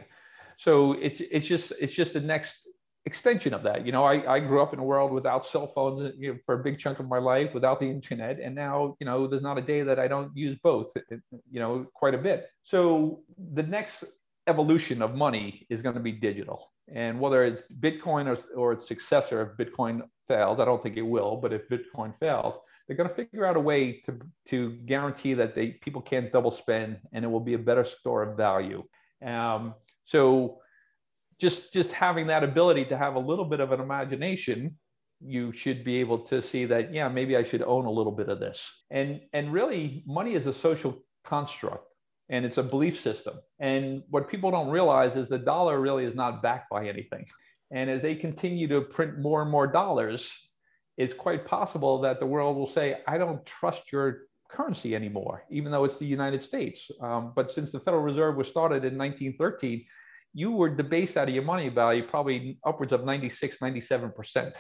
So it's it's just it's just the next extension of that. You know, I, I grew up in a world without cell phones uh, you know, for a big chunk of my life, without the internet. And now, you know, there's not a day that I don't use both, uh, uh, you know, quite a bit. So the next evolution of money is going to be digital. And whether it's Bitcoin or, or its successor, if Bitcoin failed, I don't think it will, but if Bitcoin failed, they're going to figure out a way to, to guarantee that they, people can't double spend and it will be a better store of value. Um, so just, just having that ability to have a little bit of an imagination you should be able to see that yeah maybe i should own a little bit of this. And and really money is a social construct and it's a belief system. And what people don't realize is the dollar really is not backed by anything. And as they continue to print more and more dollars it's quite possible that the world will say i don't trust your currency anymore even though it's the united states. Um, but since the federal reserve was started in 1913 you were debased out of your money value probably upwards of 96 97 percent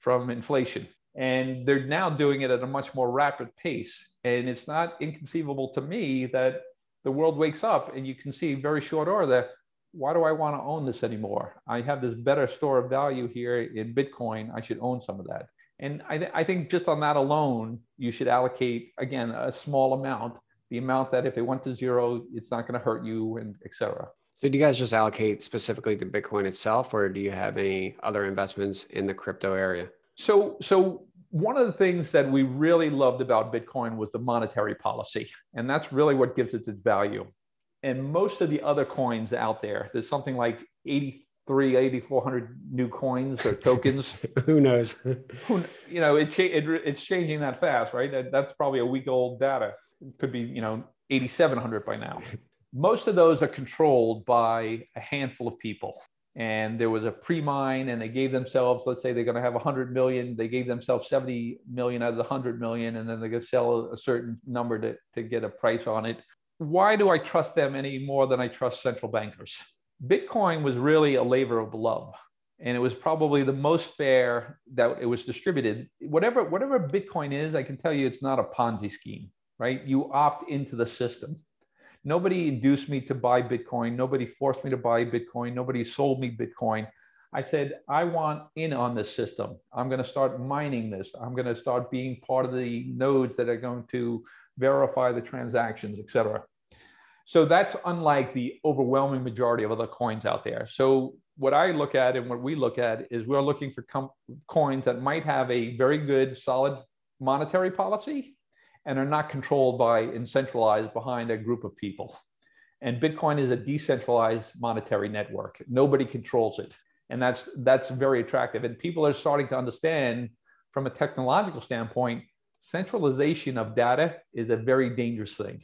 from inflation. And they're now doing it at a much more rapid pace. And it's not inconceivable to me that the world wakes up and you can see very short order that why do I want to own this anymore? I have this better store of value here in Bitcoin. I should own some of that. And I, th- I think just on that alone, you should allocate, again, a small amount, the amount that if it went to zero, it's not going to hurt you and et cetera. So do you guys just allocate specifically to Bitcoin itself, or do you have any other investments in the crypto area? So, so one of the things that we really loved about Bitcoin was the monetary policy, and that's really what gives it its value. And most of the other coins out there, there's something like 83, 8,400 new coins or tokens. Who knows? You know, it, it, it's changing that fast, right? That's probably a week old data. It could be, you know, 8,700 by now most of those are controlled by a handful of people. And there was a pre-mine and they gave themselves let's say they're going to have 100 million they gave themselves 70 million out of the 100 million and then they're going to sell a certain number to, to get a price on it. Why do i trust them any more than i trust central bankers? Bitcoin was really a labor of love and it was probably the most fair that it was distributed. Whatever whatever bitcoin is i can tell you it's not a ponzi scheme right? You opt into the system Nobody induced me to buy Bitcoin. Nobody forced me to buy Bitcoin. Nobody sold me Bitcoin. I said, I want in on this system. I'm going to start mining this. I'm going to start being part of the nodes that are going to verify the transactions, et cetera. So that's unlike the overwhelming majority of other coins out there. So what I look at and what we look at is we're looking for com- coins that might have a very good, solid monetary policy and are not controlled by and centralized behind a group of people. And Bitcoin is a decentralized monetary network. Nobody controls it. And that's that's very attractive. And people are starting to understand from a technological standpoint, centralization of data is a very dangerous thing.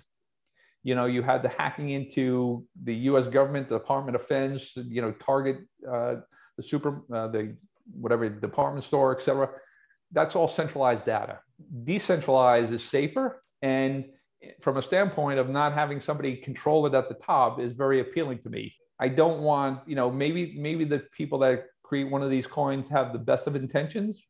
You know, you had the hacking into the U.S. government, the Department of Defense, you know, Target, uh, the super, uh, the whatever department store, et cetera that's all centralized data. Decentralized is safer. And from a standpoint of not having somebody control it at the top is very appealing to me. I don't want, you know, maybe maybe the people that create one of these coins have the best of intentions,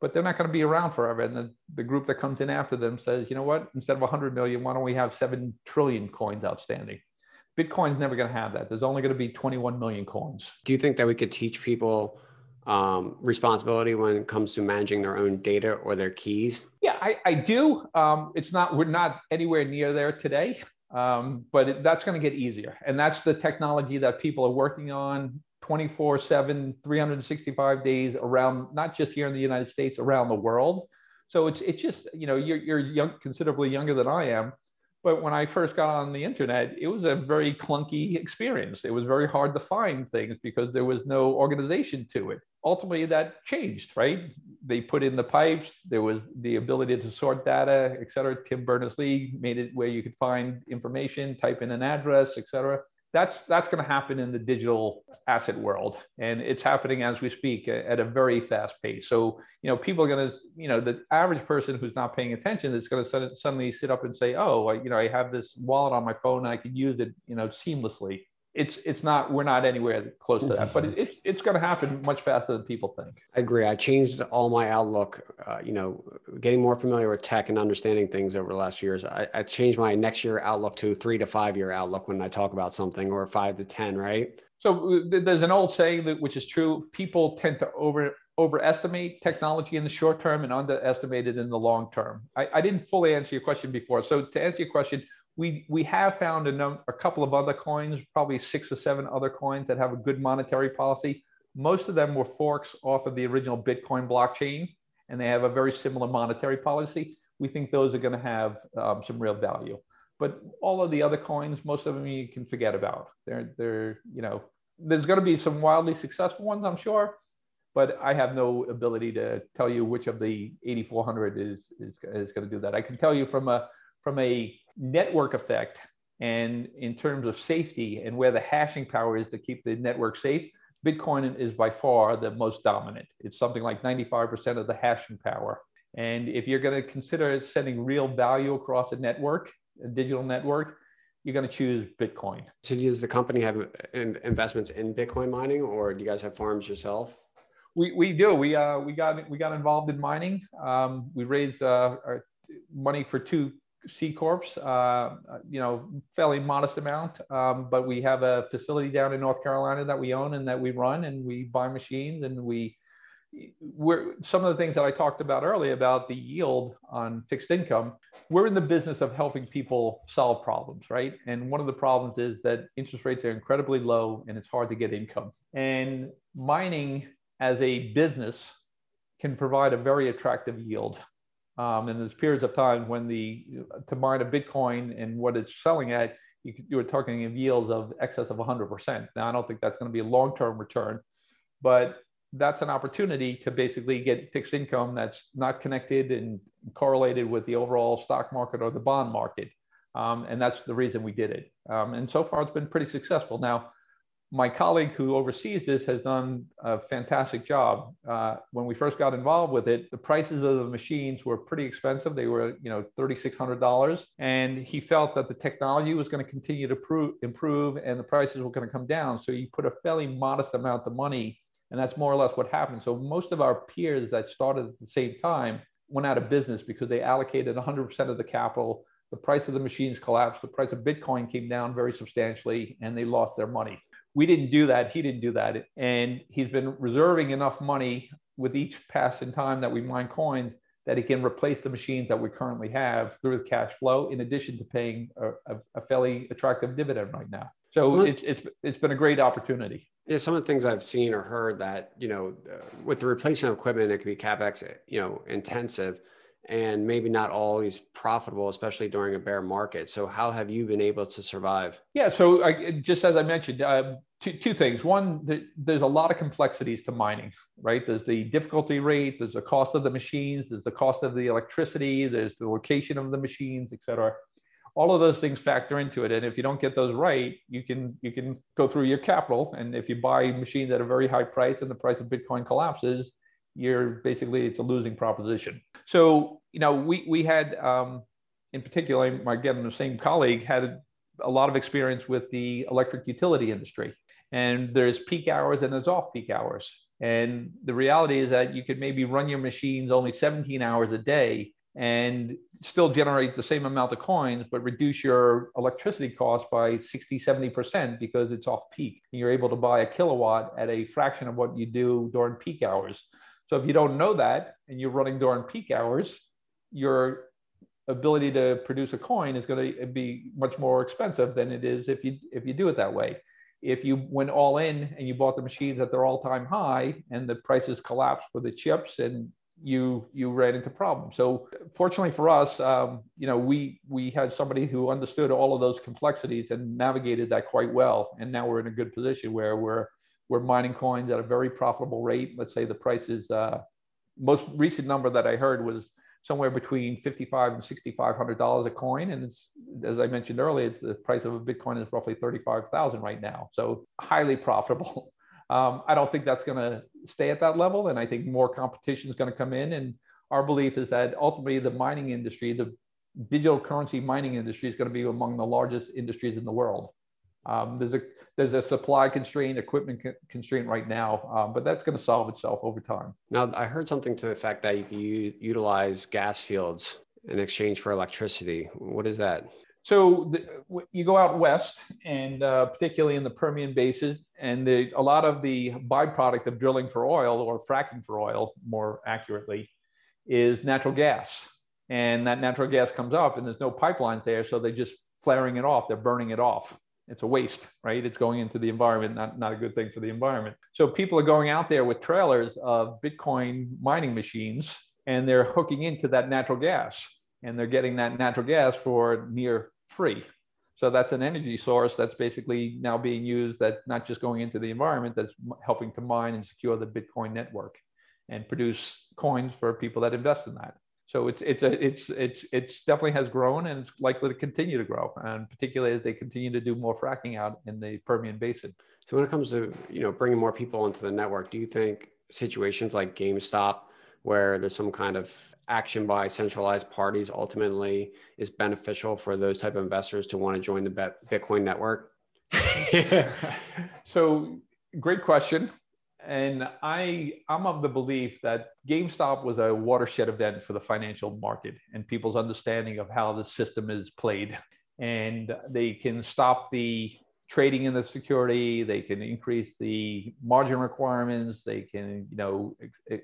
but they're not going to be around forever. And the, the group that comes in after them says, you know what, instead of 100 million, why don't we have 7 trillion coins outstanding? Bitcoin's never going to have that. There's only going to be 21 million coins. Do you think that we could teach people um, responsibility when it comes to managing their own data or their keys? Yeah, I, I do. Um, it's not, we're not anywhere near there today, um, but it, that's going to get easier. And that's the technology that people are working on 24 7, 365 days around, not just here in the United States, around the world. So it's, it's just, you know, you're, you're young, considerably younger than I am. But when I first got on the internet, it was a very clunky experience. It was very hard to find things because there was no organization to it ultimately that changed, right? They put in the pipes, there was the ability to sort data, et cetera. Tim Berners-Lee made it where you could find information, type in an address, et cetera. That's, that's going to happen in the digital asset world. And it's happening as we speak at a very fast pace. So, you know, people are going to, you know, the average person who's not paying attention is going to suddenly sit up and say, oh, I, you know, I have this wallet on my phone and I can use it, you know, seamlessly it's it's not we're not anywhere close to that but it, it it's going to happen much faster than people think. I agree. I changed all my outlook uh, you know getting more familiar with tech and understanding things over the last few years. I, I changed my next year outlook to three to five year outlook when i talk about something or five to ten right? So uh, there's an old saying that which is true people tend to over overestimate technology in the short term and underestimate it in the long term. I, I didn't fully answer your question before. So to answer your question we we have found a, num- a couple of other coins, probably six or seven other coins that have a good monetary policy. Most of them were forks off of the original Bitcoin blockchain, and they have a very similar monetary policy. We think those are going to have um, some real value. But all of the other coins, most of them you can forget about. They're they're you know there's going to be some wildly successful ones, I'm sure, but I have no ability to tell you which of the 8400 is is, is going to do that. I can tell you from a from a network effect and in terms of safety and where the hashing power is to keep the network safe, Bitcoin is by far the most dominant. It's something like 95% of the hashing power. And if you're going to consider sending real value across a network, a digital network, you're going to choose Bitcoin. So does the company have investments in Bitcoin mining or do you guys have farms yourself? We, we do. We, uh, we, got, we got involved in mining. Um, we raised uh, money for two C corps, uh, you know, fairly modest amount, um, but we have a facility down in North Carolina that we own and that we run, and we buy machines, and we we're some of the things that I talked about earlier about the yield on fixed income. We're in the business of helping people solve problems, right? And one of the problems is that interest rates are incredibly low and it's hard to get income. And mining as a business can provide a very attractive yield. Um, and there's periods of time when the to mine a Bitcoin and what it's selling at, you, you were talking of yields of excess of 100%. Now, I don't think that's going to be a long-term return, but that's an opportunity to basically get fixed income that's not connected and correlated with the overall stock market or the bond market. Um, and that's the reason we did it. Um, and so far, it's been pretty successful. Now, my colleague who oversees this has done a fantastic job. Uh, when we first got involved with it, the prices of the machines were pretty expensive. They were, you know, $3,600. And he felt that the technology was going to continue to prove, improve and the prices were going to come down. So he put a fairly modest amount of money. And that's more or less what happened. So most of our peers that started at the same time went out of business because they allocated 100% of the capital the price of the machines collapsed the price of bitcoin came down very substantially and they lost their money we didn't do that. He didn't do that. And he's been reserving enough money with each passing time that we mine coins that he can replace the machines that we currently have through the cash flow, in addition to paying a, a, a fairly attractive dividend right now. So well, it's, it's, it's been a great opportunity. Yeah, some of the things I've seen or heard that, you know, uh, with the replacement of equipment, it can be CapEx, you know, intensive and maybe not always profitable, especially during a bear market. So, how have you been able to survive? Yeah, so I, just as I mentioned, uh, two, two things. One, the, there's a lot of complexities to mining, right? There's the difficulty rate, there's the cost of the machines, there's the cost of the electricity, there's the location of the machines, et cetera. All of those things factor into it, and if you don't get those right, you can you can go through your capital. And if you buy machines at a very high price and the price of Bitcoin collapses, you're basically it's a losing proposition. So you know we we had um, in particular, again the same colleague had a lot of experience with the electric utility industry, and there's peak hours and there's off peak hours. And the reality is that you could maybe run your machines only 17 hours a day and still generate the same amount of coins, but reduce your electricity cost by 60, 70% because it's off peak. And you're able to buy a kilowatt at a fraction of what you do during peak hours. So if you don't know that and you're running during peak hours, your ability to produce a coin is going to be much more expensive than it is if you if you do it that way. If you went all in and you bought the machines at their all-time high and the prices collapsed for the chips and you you ran into problems. So fortunately for us, um, you know, we we had somebody who understood all of those complexities and navigated that quite well. And now we're in a good position where we're we're mining coins at a very profitable rate. Let's say the price is uh, most recent number that I heard was somewhere between fifty-five and sixty-five hundred dollars a coin, and it's as I mentioned earlier, the price of a Bitcoin is roughly thirty-five thousand right now. So highly profitable. Um, I don't think that's going to stay at that level, and I think more competition is going to come in. And our belief is that ultimately the mining industry, the digital currency mining industry, is going to be among the largest industries in the world. Um, there's a there's a supply constraint, equipment constraint right now, um, but that's going to solve itself over time. Now, I heard something to the fact that you can u- utilize gas fields in exchange for electricity. What is that? So the, you go out west, and uh, particularly in the Permian Basin, and the, a lot of the byproduct of drilling for oil or fracking for oil, more accurately, is natural gas. And that natural gas comes up, and there's no pipelines there, so they're just flaring it off, they're burning it off. It's a waste, right? It's going into the environment, not, not a good thing for the environment. So people are going out there with trailers of Bitcoin mining machines and they're hooking into that natural gas and they're getting that natural gas for near free. So that's an energy source that's basically now being used that not just going into the environment, that's helping to mine and secure the Bitcoin network and produce coins for people that invest in that. So it's it's a it's it's it's definitely has grown and it's likely to continue to grow, and particularly as they continue to do more fracking out in the Permian Basin. So when it comes to you know bringing more people into the network, do you think situations like GameStop, where there's some kind of action by centralized parties, ultimately is beneficial for those type of investors to want to join the Bitcoin network? so great question and I I'm of the belief that GameStop was a watershed event for the financial market and people's understanding of how the system is played. And they can stop the trading in the security. They can increase the margin requirements. They can you know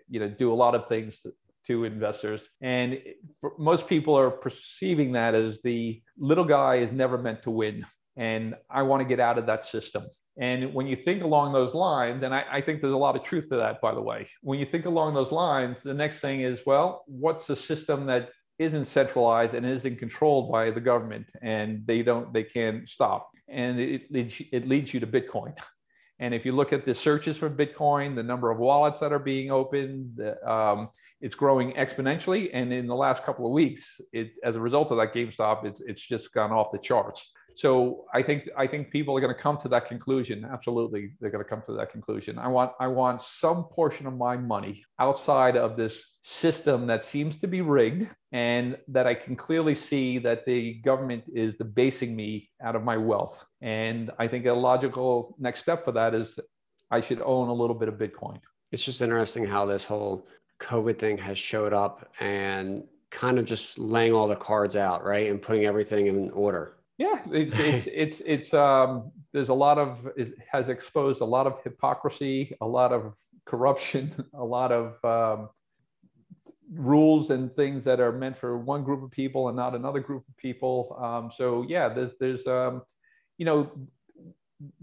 you know do a lot of things to, to investors. And most people are perceiving that as the little guy is never meant to win. And I want to get out of that system. And when you think along those lines, and I, I, think there's a lot of truth to that, by the way, when you think along those lines, the next thing is, well, what's a system that isn't centralized and isn't controlled by the government and they don't, they can't stop. And it, it, leads you to Bitcoin. And if you look at the searches for Bitcoin, the number of wallets that are being opened, um, it's growing exponentially. And in the last couple of weeks, it, as a result of that GameStop, it's, it's just gone off the charts. So I think I think people are going to come to that conclusion. Absolutely, they're going to come to that conclusion. I want I want some portion of my money outside of this system that seems to be rigged, and that I can clearly see that the government is debasing me out of my wealth. And I think a logical next step for that is I should own a little bit of Bitcoin. It's just interesting how this whole COVID thing has showed up and kind of just laying all the cards out, right, and putting everything in order. Yeah, it's it's it's, it's um, there's a lot of it has exposed a lot of hypocrisy, a lot of corruption, a lot of um, rules and things that are meant for one group of people and not another group of people. Um, so yeah, there's there's um, you know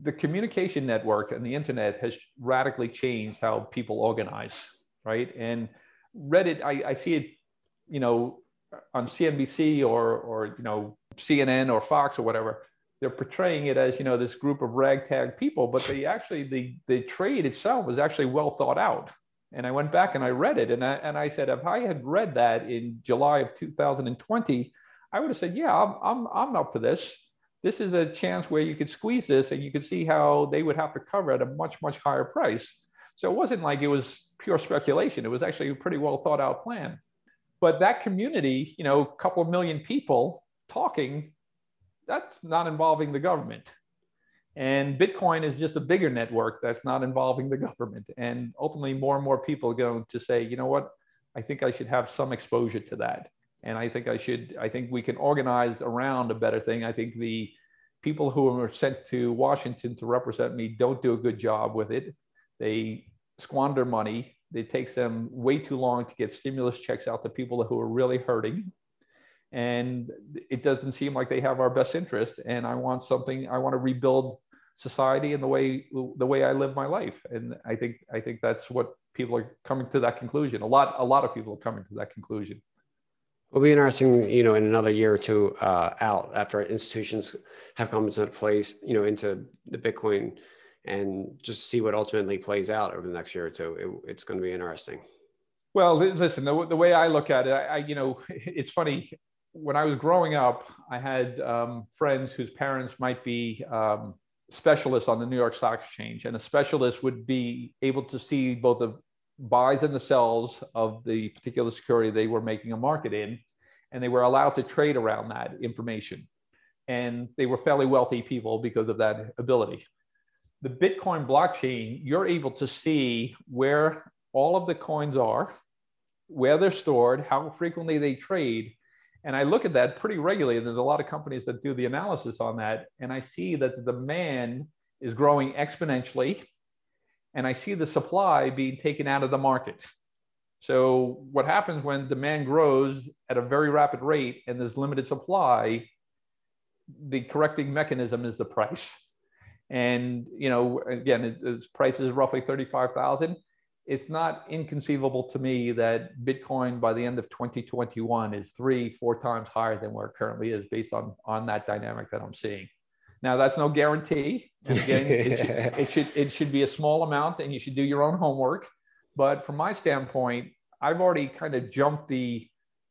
the communication network and the internet has radically changed how people organize, right? And Reddit, I, I see it, you know, on CNBC or or you know CNN or Fox or whatever, they're portraying it as you know this group of ragtag people, but they actually the the trade itself was actually well thought out. And I went back and I read it, and I and I said, if I had read that in July of 2020, I would have said, yeah, I'm I'm I'm up for this. This is a chance where you could squeeze this, and you could see how they would have to cover at a much much higher price. So it wasn't like it was pure speculation. It was actually a pretty well thought out plan. But that community, you know, a couple of million people talking, that's not involving the government. And Bitcoin is just a bigger network that's not involving the government. And ultimately, more and more people are going to say, you know what, I think I should have some exposure to that. And I think I should, I think we can organize around a better thing. I think the people who are sent to Washington to represent me don't do a good job with it. They squander money. It takes them way too long to get stimulus checks out to people who are really hurting and it doesn't seem like they have our best interest. And i want something i want to rebuild society and the way the way i live my life. And i think i think that's what people are coming to that conclusion. A lot a lot of people are coming to that conclusion. It'll be interesting, you know, in another year or two uh, out after institutions have come into place, you know, into the Bitcoin and just see what ultimately plays out over the next year or two. It, it's going to be interesting. Well, listen, the, the way I look at it, I, I, you know, it's funny when I was growing up, I had um, friends whose parents might be um, specialists on the New York Stock Exchange, and a specialist would be able to see both the buys and the sells of the particular security they were making a market in, and they were allowed to trade around that information. And they were fairly wealthy people because of that ability. The Bitcoin blockchain, you're able to see where all of the coins are, where they're stored, how frequently they trade, and I look at that pretty regularly. And there's a lot of companies that do the analysis on that. And I see that the demand is growing exponentially. And I see the supply being taken out of the market. So, what happens when demand grows at a very rapid rate and there's limited supply? the correcting mechanism is the price. And you know, again, it, its price is roughly thirty-five thousand. It's not inconceivable to me that Bitcoin by the end of 2021 is three, four times higher than where it currently is, based on on that dynamic that I'm seeing. Now, that's no guarantee. Again, it, should, it should it should be a small amount, and you should do your own homework. But from my standpoint, I've already kind of jumped the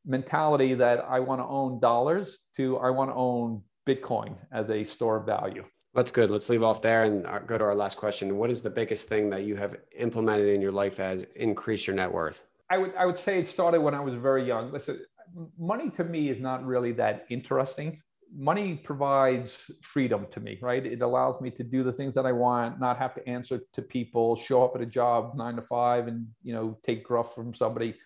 mentality that I want to own dollars to I want to own Bitcoin as a store of value. That's good. Let's leave off there and uh, go to our last question. What is the biggest thing that you have implemented in your life as increase your net worth? I would I would say it started when I was very young. Listen, money to me is not really that interesting. Money provides freedom to me, right? It allows me to do the things that I want, not have to answer to people, show up at a job nine to five, and you know take gruff from somebody.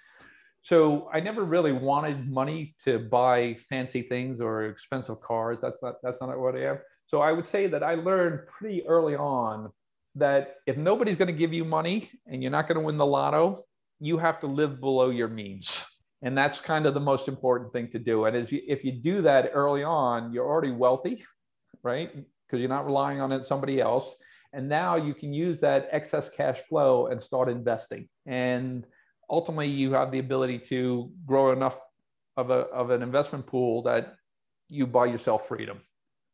So I never really wanted money to buy fancy things or expensive cars. That's not that's not what I am. So I would say that I learned pretty early on that if nobody's going to give you money and you're not going to win the lotto, you have to live below your means. And that's kind of the most important thing to do. And you, if you do that early on, you're already wealthy, right? Because you're not relying on somebody else. And now you can use that excess cash flow and start investing. And ultimately, you have the ability to grow enough of, a, of an investment pool that you buy yourself freedom.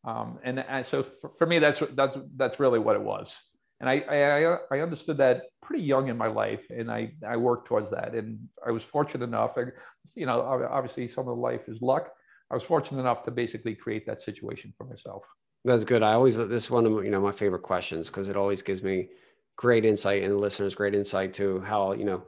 Um, and, so for, for, me, that's that's that's really what it was. And I, I I understood that pretty young in my life, and I I worked towards that. And I was fortunate enough, you know, obviously some of life is luck. I was fortunate enough to basically create that situation for myself. That's good. I always this is one of you know my favorite questions because it always gives me great insight and listeners great insight to how you know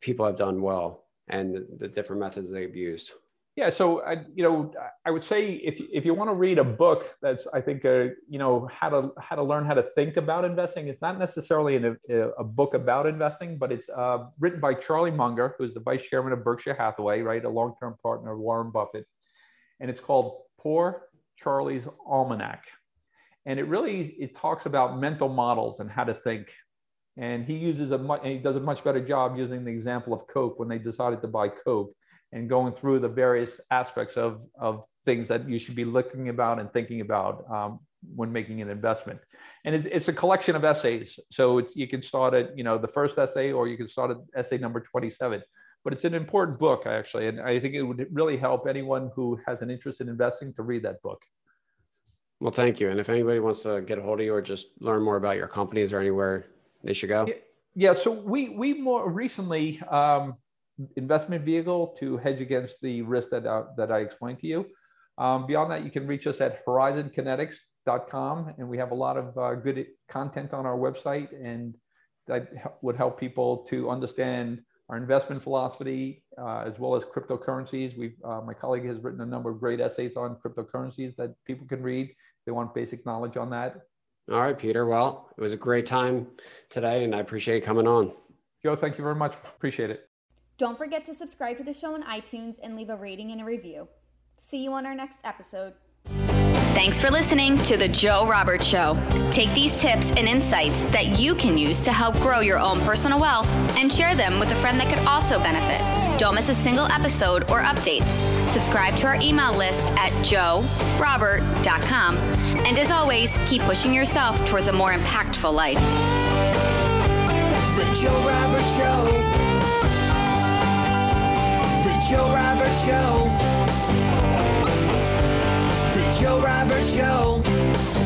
people have done well and the different methods they've used. Yeah, so I, you know, I would say if if you want to read a book that's, I think, uh, you know, how to how to learn how to think about investing. It's not necessarily a, a book about investing, but it's uh, written by Charlie Munger, who's the vice chairman of Berkshire Hathaway, right, a long term partner of Warren Buffett, and it's called Poor Charlie's Almanack, and it really it talks about mental models and how to think. And he uses a much, he does a much better job using the example of Coke when they decided to buy Coke and going through the various aspects of, of things that you should be looking about and thinking about um, when making an investment. And it's, it's a collection of essays. So you can start at, you know, the first essay, or you can start at essay number 27. But it's an important book, actually. And I think it would really help anyone who has an interest in investing to read that book. Well, thank you. And if anybody wants to get a hold of you or just learn more about your companies or anywhere they should go. Yeah. So we, we more recently, um, investment vehicle to hedge against the risk that, uh, that I explained to you. Um, beyond that, you can reach us at horizonkinetics.com, and we have a lot of uh, good content on our website, and that would help people to understand our investment philosophy uh, as well as cryptocurrencies. we uh, my colleague has written a number of great essays on cryptocurrencies that people can read. If they want basic knowledge on that. All right, Peter. Well, it was a great time today, and I appreciate you coming on. Joe, thank you very much. Appreciate it. Don't forget to subscribe to the show on iTunes and leave a rating and a review. See you on our next episode. Thanks for listening to The Joe Roberts Show. Take these tips and insights that you can use to help grow your own personal wealth and share them with a friend that could also benefit. Don't miss a single episode or updates. Subscribe to our email list at joerobert.com. And as always, keep pushing yourself towards a more impactful life. The Joe Roberts Show. Joe Roberts Show. The Joe Roberts Show.